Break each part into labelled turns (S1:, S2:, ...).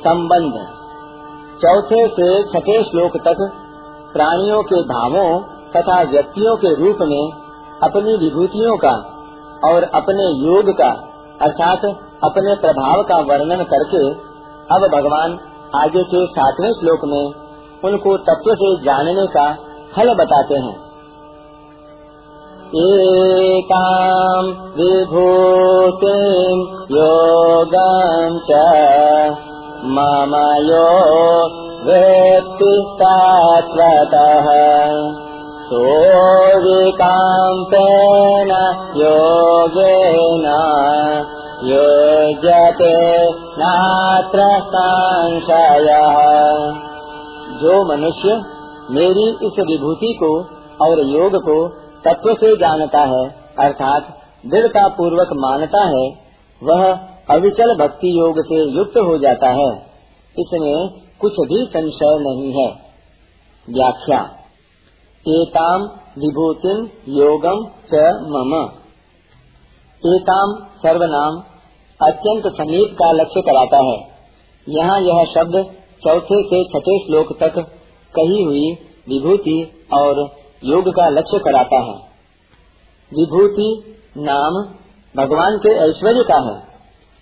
S1: संबंध। चौथे से छठे श्लोक तक प्राणियों के भावों तथा व्यक्तियों के रूप में अपनी विभूतियों का और अपने योग का, अर्थात अपने प्रभाव का वर्णन करके अब भगवान आगे के सातवें श्लोक में उनको तत्व से जानने का फल बताते हैं। विभूतिं योगं च मम यो वेत्तिस्तात्वतः सोऽविकाम्पेन योगेन योजते नात्र संशयः। जो मनुष्य मेरी इस विभूति को और योग को तत्व से जानता है, अर्थात दृढ़ता पूर्वक मानता है, वह अविचल भक्ति योग से युक्त हो जाता है, इसमें कुछ भी संशय नहीं है। व्याख्या, एताम विभूतिम योगम च मम। एताम सर्वनाम अत्यंत समीप का लक्ष्य कराता है। यहाँ यह शब्द चौथे से छठे श्लोक तक कही हुई विभूति और योग का लक्ष्य कराता है। विभूति नाम भगवान के ऐश्वर्य का है।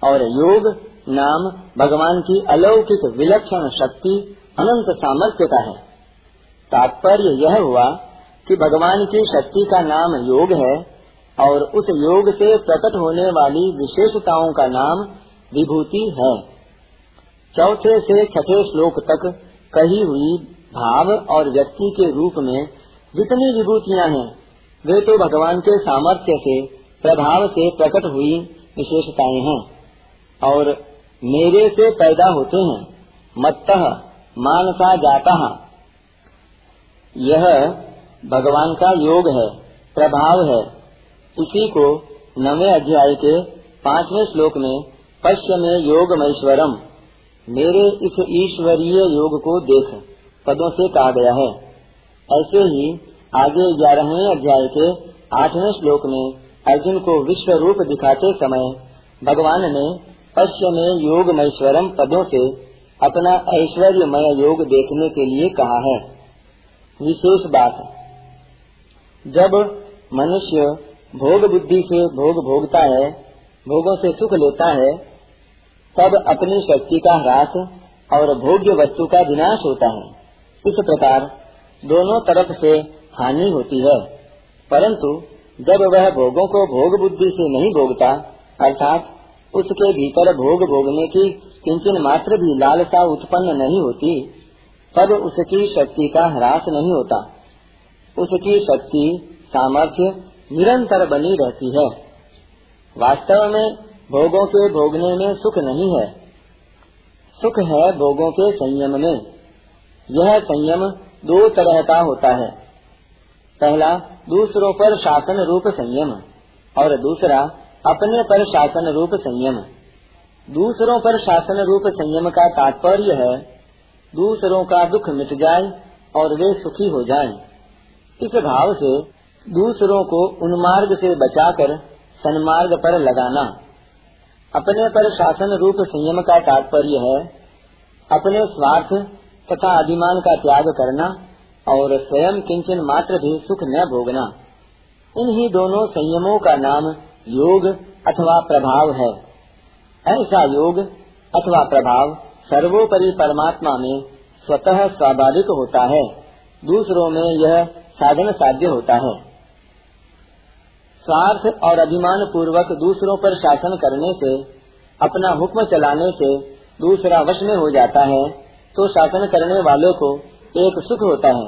S1: और योग नाम भगवान की अलौकिक विलक्षण शक्ति, अनंत सामर्थ्य का है। तात्पर्य यह हुआ कि भगवान की शक्ति का नाम योग है और उस योग से प्रकट होने वाली विशेषताओं का नाम विभूति है। चौथे से छठे श्लोक तक कही हुई भाव और व्यक्ति के रूप में जितनी विभूतियाँ हैं, वे तो भगवान के सामर्थ्य से, प्रभाव से प्रकट हुई विशेषताएँ हैं। और मेरे से पैदा होते हैं। मत्त, मानसा जाता। यह भगवान का योग है, प्रभाव है। इसी को नवे अध्याय के पाँचवें श्लोक में पश्य में योग महेश्वरम मेरे इस ईश्वरीय योग को देख, पदों से कहा गया है। ऐसे ही आगे ग्यारहवें अध्याय के आठवें श्लोक में अर्जुन को विश्व रूप दिखाते समय भगवान ने पश्य में योग महेश्वरम पदों से अपना ऐश्वर्यमय योग देखने के लिए कहा है। विशेष बात, जब मनुष्य भोग बुद्धि से भोग भोगता है, भोगों से सुख लेता है, तब अपनी शक्ति का ह्रास और भोग्य वस्तु का विनाश होता है। इस प्रकार दोनों तरफ़ से हानि होती है। परंतु जब वह भोगों को भोग बुद्धि से नहीं भोगता, अर्थात उसके भीतर भोग भोगने की किंचन मात्र भी लालसा उत्पन्न नहीं होती तब उसकी शक्ति का ह्रास नहीं होता। उसकी शक्ति, सामर्थ्य निरंतर बनी रहती है। वास्तव में भोगों के भोगने में सुख नहीं है। सुख है भोगों के संयम में। यह संयम दो तरह का होता है। पहला, दूसरों पर शासन रूप संयम, और दूसरा अपने पर शासन रूप संयम। दूसरों पर शासन रूप संयम का तात्पर्य है, दूसरों का दुख मिट जाए और वे सुखी हो जाएँ। इस भाव से दूसरों को उन्मार्ग से बचाकर सन्मार्ग पर लगाना। अपने पर शासन रूप संयम का तात्पर्य है, अपने स्वार्थ तथा अभिमान का त्याग करना और स्वयं किंचन मात्र भी सुख न भोगना। इन्हीं दोनों संयमों का नाम योग अथवा प्रभाव है। ऐसा योग अथवा प्रभाव सर्वोपरि परमात्मा में स्वतः स्वाभाविक होता है। दूसरों में यह साधन साध्य होता है। स्वार्थ और अभिमान पूर्वक दूसरों पर शासन करने से, अपना हुक्म चलाने से दूसरा वश में हो जाता है तो शासन करने वालों को एक सुख होता है।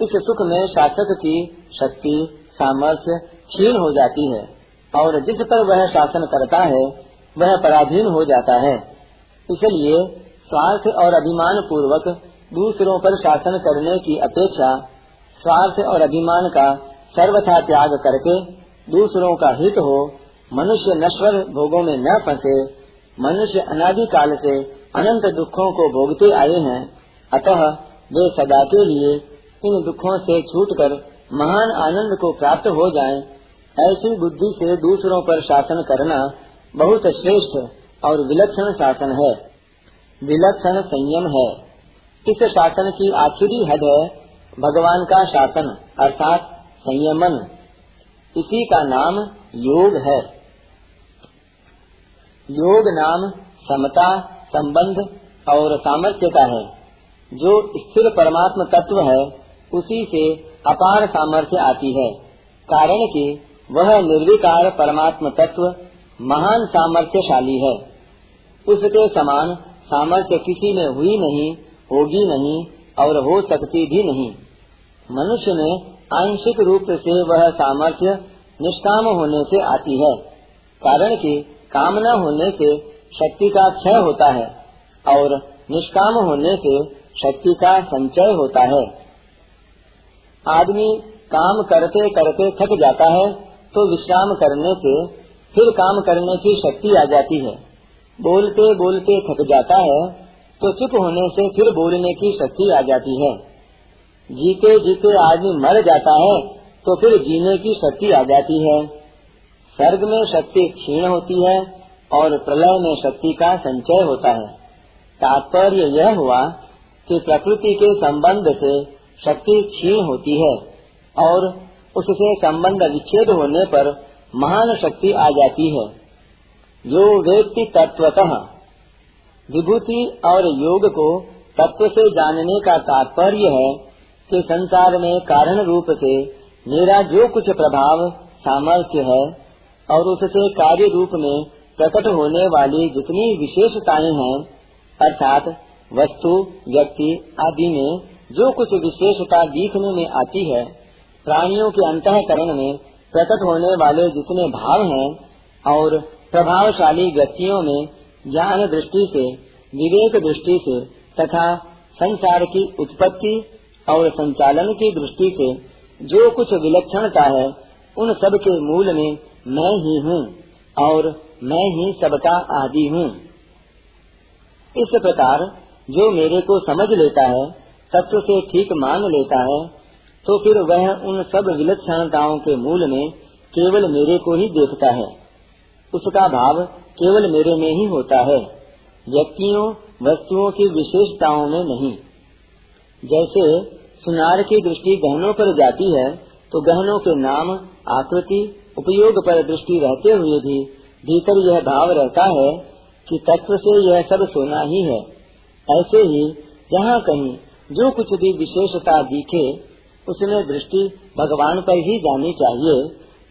S1: इस सुख में शासक की शक्ति, सामर्थ्य क्षीण हो जाती है। और जिस पर वह शासन करता है वह पराधीन हो जाता है। इसलिए स्वार्थ और अभिमान पूर्वक दूसरों पर शासन करने की अपेक्षा स्वार्थ और अभिमान का सर्वथा त्याग करके दूसरों का हित हो मनुष्य नश्वर भोगों में न फंसे मनुष्य अनादिकाल से अनंत दुखों को भोगते आए हैं अतः वे सदा के लिए इन दुखों से छूटकर महान आनंद को प्राप्त हो जाएँ, ऐसी बुद्धि से दूसरों पर शासन करना बहुत श्रेष्ठ और विलक्षण शासन है। विलक्षण संयम है। इस शासन की आखिरी हद है भगवान का शासन, अर्थात संयमन। इसी का नाम योग है। योग नाम समता, संबंध और सामर्थ्य का है। जो स्थिर परमात्म तत्व है, उसी से अपार सामर्थ्य आती है। कारण कि वह निर्विकार परमात्म तत्व महान सामर्थ्यशाली है। उसके समान सामर्थ्य किसी में हुई नहीं, होगी नहीं और हो सकती भी नहीं। मनुष्य में आंशिक रूप से वह सामर्थ्य निष्काम होने से आती है, कारण कि कामना होने से शक्ति का क्षय होता है और निष्काम होने से शक्ति का संचय होता है। आदमी काम करते करते थक जाता है तो विश्राम करने से फिर काम करने की शक्ति आ जाती है। बोलते बोलते थक जाता है तो चुप होने से फिर बोलने की शक्ति आ जाती है। जीते जीते आदमी मर जाता है तो फिर जीने की शक्ति आ जाती है। स्वर्ग में शक्ति क्षीण होती है, और प्रलय में शक्ति का संचय होता है। तात्पर्य यह हुआ कि प्रकृति के संबंध से शक्ति क्षीण होती है, और उससे संबंध विच्छेद होने पर महान शक्ति आ जाती है। जो व्यक्ति तत्वतः विभूति और योग को तत्व से जानने का तात्पर्य है कि संसार में कारण रूप से मेरा जो कुछ प्रभाव, सामर्थ्य है और उससे कार्य रूप में प्रकट होने वाली जितनी विशेषताएँ हैं, अर्थात वस्तु, व्यक्ति आदि में जो कुछ विशेषता दिखने में आती है प्राणियों के अंतकरण में प्रकट होने वाले जितने भाव हैं और प्रभावशाली व्यक्तियों में ज्ञान दृष्टि से, विवेक दृष्टि से तथा संसार की उत्पत्ति और संचालन की दृष्टि से जो कुछ विलक्षणता है, उन सब के मूल में मैं ही हूँ और मैं ही सबका आदि हूँ। इस प्रकार जो मेरे को समझ लेता है, तत्व से ठीक मान लेता है तो फिर वह उन सब विलक्षणताओं के मूल में केवल मेरे को ही देखता है। उसका भाव केवल मेरे में ही होता है, व्यक्तियों, वस्तुओं की विशेषताओं में नहीं। जैसे सुनार की दृष्टि गहनों पर जाती है तो गहनों के नाम, आकृति, उपयोग पर दृष्टि रहते हुए भी भीतर यह भाव रहता है कि तत्व से यह सब सोना ही है। ऐसे ही जहाँ कहीं जो कुछ भी विशेषता दिखे उसमें दृष्टि भगवान पर ही जानी चाहिए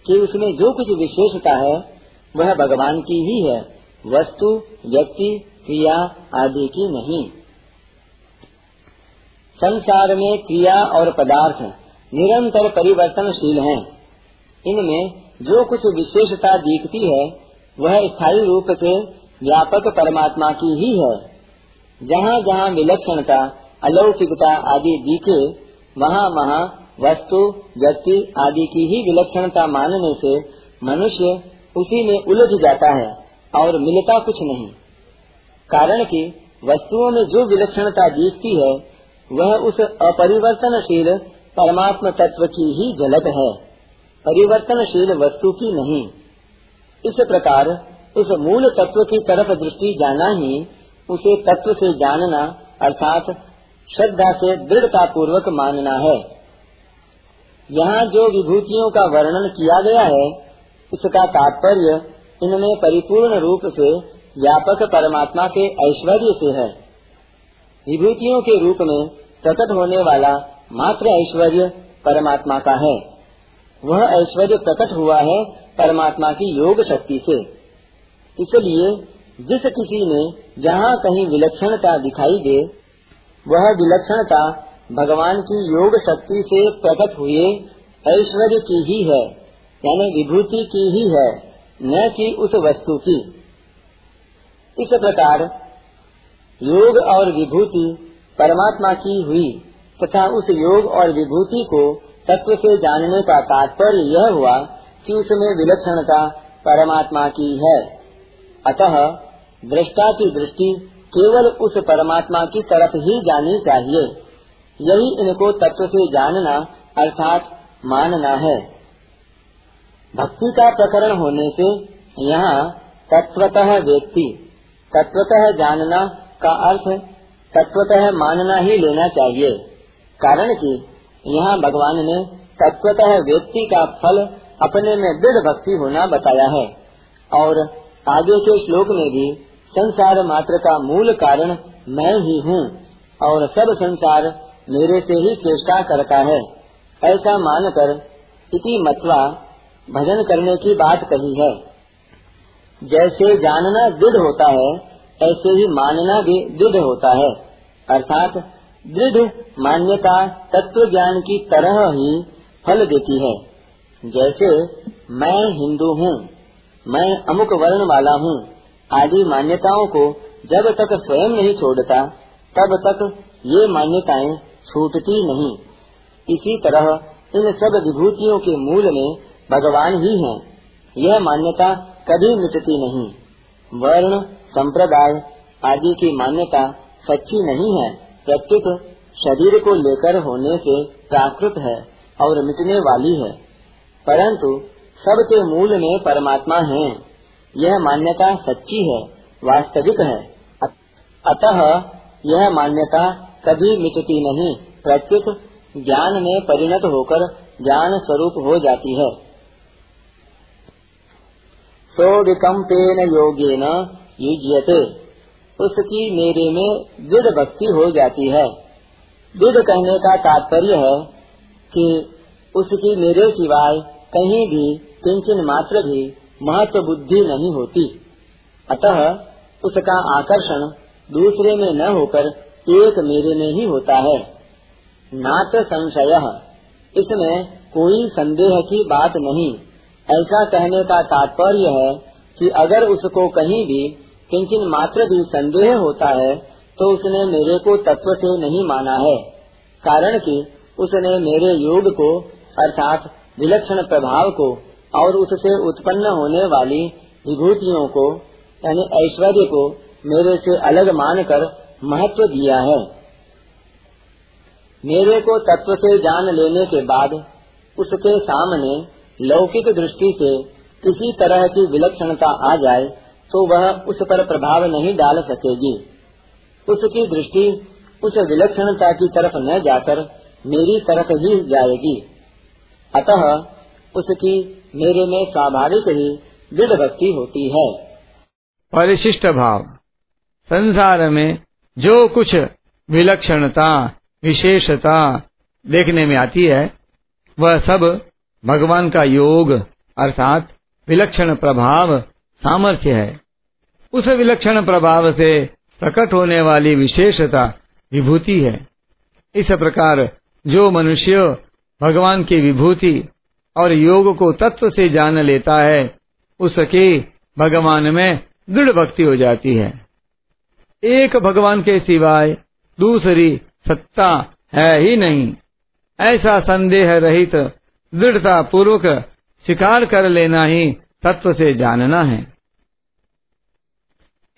S1: कि उसमें जो कुछ विशेषता है, वह भगवान की ही है, वस्तु, व्यक्ति, क्रिया आदि की नहीं संसार में क्रिया और पदार्थ निरंतर परिवर्तनशील हैं। इनमें जो कुछ विशेषता दिखती है, वह स्थायी रूप से व्यापक परमात्मा की ही है जहाँ जहाँ विलक्षणता, अलौकिकता आदि दिखे वहाँ वहाँ वस्तु, व्यक्ति आदि की ही विलक्षणता मानने से मनुष्य उसी में उलझ जाता है और मिलता कुछ नहीं। कारण कि वस्तुओं में जो विलक्षणता दिखती है, वह उस अपरिवर्तनशील परमात्म तत्व की ही झलक है। परिवर्तनशील वस्तु की नहीं। इस प्रकार उस मूल तत्व की तरफ़ दृष्टि जाना ही, उसे तत्व से जानना, अर्थात श्रद्धा से दृढ़ता पूर्वक मानना है। यहाँ जो विभूतियों का वर्णन किया गया है, उसका तात्पर्य इनमें परिपूर्ण रूप से व्यापक परमात्मा के ऐश्वर्य से है। विभूतियों के रूप में प्रकट होने वाला मात्र ऐश्वर्य परमात्मा का है। वह ऐश्वर्य प्रकट हुआ है परमात्मा की योग शक्ति से। इसलिए जिस किसी में जहाँ कहीं विलक्षणता दिखाई दे वह विलक्षणता भगवान की योग शक्ति से प्रकट हुए ऐश्वर्य की ही है, यानी विभूति की ही है, न कि उस वस्तु की। इस प्रकार योग और विभूति परमात्मा की हुई तथा उस योग और विभूति को तत्व से जानने का तात्पर्य यह हुआ कि उसमें विलक्षणता परमात्मा की है। अतः दृष्टा की दृष्टि केवल उस परमात्मा की तरफ़ ही जानी चाहिए। यही इनको तत्व से जानना, अर्थात मानना है। भक्ति का प्रकरण होने से यहाँ तत्वतः व्यक्ति, तत्वतः जानना का अर्थ, तत्वतः मानना ही लेना चाहिए। कारण कि यहाँ भगवान ने तत्वतः व्यक्ति का फल अपने में दृढ़ भक्ति होना बताया है। और आगे के श्लोक में भी संसार मात्र का मूल कारण मैं ही हूँ, और सब संसार मेरे से ही चेष्टा करता है। ऐसा मानकर इति मतवा भजन करने की बात कही है। जैसे जानना दृढ़ होता है, ऐसे ही मानना भी दृढ़ होता है। अर्थात दृढ़ मान्यता तत्व ज्ञान की तरह ही फल देती है। जैसे मैं हिंदू हूँ, मैं अमुक वर्ण वाला हूँ आदि मान्यताओं को जब तक स्वयं नहीं छोड़ता, तब तक ये मान्यताएँ छूटती नहीं। इसी तरह इन सब विभूतियों के मूल में भगवान ही हैं। यह मान्यता कभी मिटती नहीं। वर्ण, संप्रदाय आदि की मान्यता सच्ची नहीं है। प्रत्युत शरीर को लेकर होने से प्राकृत है और मिटने वाली है। परंतु सबके मूल में परमात्मा है। यह मान्यता सच्ची है, वास्तविक है। अतः यह मान्यता कभी मिटती नहीं, प्रत्युत ज्ञान में परिणत होकर ज्ञान स्वरूप हो जाती है। सो विकम्पेन योगेन युज्यते, उसकी मेरे में दृढ़ भक्ति हो जाती है। दृढ़ कहने का तात्पर्य है कि उसकी मेरे सिवाय कहीं भी, किंचन मात्र भी महत्व बुद्धि नहीं होती। अतः उसका आकर्षण दूसरे में न होकर एक मेरे में ही होता है। नात संशय। इसमें कोई संदेह की बात नहीं। ऐसा कहने का तात्पर्य है कि अगर उसको कहीं भी, किंचन मात्र भी संदेह होता है तो उसने मेरे को तत्व से नहीं माना है। कारण कि उसने मेरे योग को, अर्थात विलक्षण प्रभाव को और उससे उत्पन्न होने वाली विभूतियों को, यानी ऐश्वर्य को, मेरे से अलग मानकर महत्व दिया है। मेरे को तत्व से जान लेने के बाद उसके सामने लौकिक दृष्टि से किसी तरह की विलक्षणता आ जाए तो वह उस पर प्रभाव नहीं डाल सकेगी। उसकी दृष्टि उस विलक्षणता की तरफ़ न जाकर मेरी तरफ़ ही जाएगी। अतः उसकी मेरे में स्वाभाविक ही दृढ़ भक्ति होती है।
S2: परिशिष्ट भाव। संसार में जो कुछ विलक्षणता, विशेषता देखने में आती है, वह सब भगवान का योग अर्थात विलक्षण प्रभाव सामर्थ्य है। उस विलक्षण प्रभाव से प्रकट होने वाली विशेषता विभूति है। इस प्रकार जो मनुष्य भगवान की विभूति और योग को तत्व से जान लेता है, उसकी भगवान में दृढ़ भक्ति हो जाती है। एक भगवान के सिवाय दूसरी सत्ता है ही नहीं। ऐसा संदेह रहित दृढ़ता पूर्वक स्वीकार कर लेना ही तत्व से जानना है।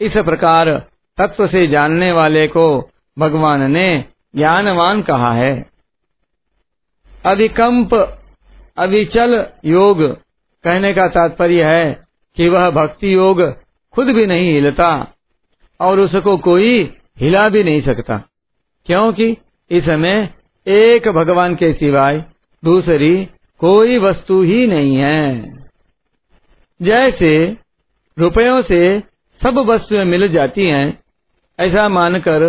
S2: इस प्रकार तत्व से जानने वाले को भगवान ने ज्ञानवान कहा है। अधिकंप अविचल योग कहने का तात्पर्य है कि वह भक्ति योग खुद भी नहीं हिलता और उसको कोई हिला भी नहीं सकता, क्योंकि इसमें एक भगवान के सिवाय दूसरी कोई वस्तु ही नहीं है। जैसे रुपयों से सब वस्तुएँ मिल जाती हैं, ऐसा मानकर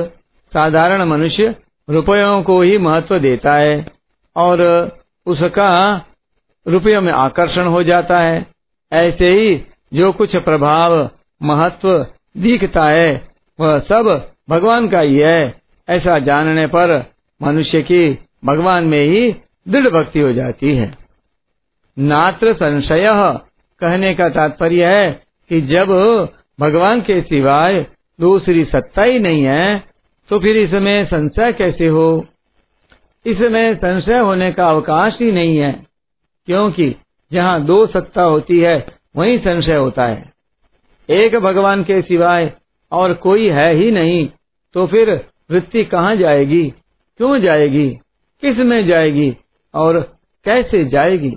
S2: साधारण मनुष्य रुपयों को ही महत्व देता है और उसका रुपयों में आकर्षण हो जाता है। ऐसे ही जो कुछ प्रभाव, महत्व दिखता है, वह सब भगवान का ही है। ऐसा जानने पर मनुष्य की भगवान में ही दृढ़ भक्ति हो जाती है। नात्र संशय। कहने का तात्पर्य है कि जब भगवान के सिवाय दूसरी सत्ता ही नहीं है तो फिर इसमें संशय कैसे हो? इसमें संशय होने का अवकाश ही नहीं है। क्योंकि जहाँ दो सत्ता होती है, वहीं संशय होता है। एक भगवान के सिवाय और कोई है ही नहीं तो फिर वृत्ति कहाँ जाएगी? क्यों जाएगी? किसमें जाएगी? और कैसे जाएगी?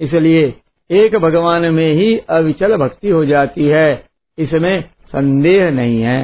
S2: इसलिए एक भगवान में ही अविचल भक्ति हो जाती है, इसमें संदेह नहीं है।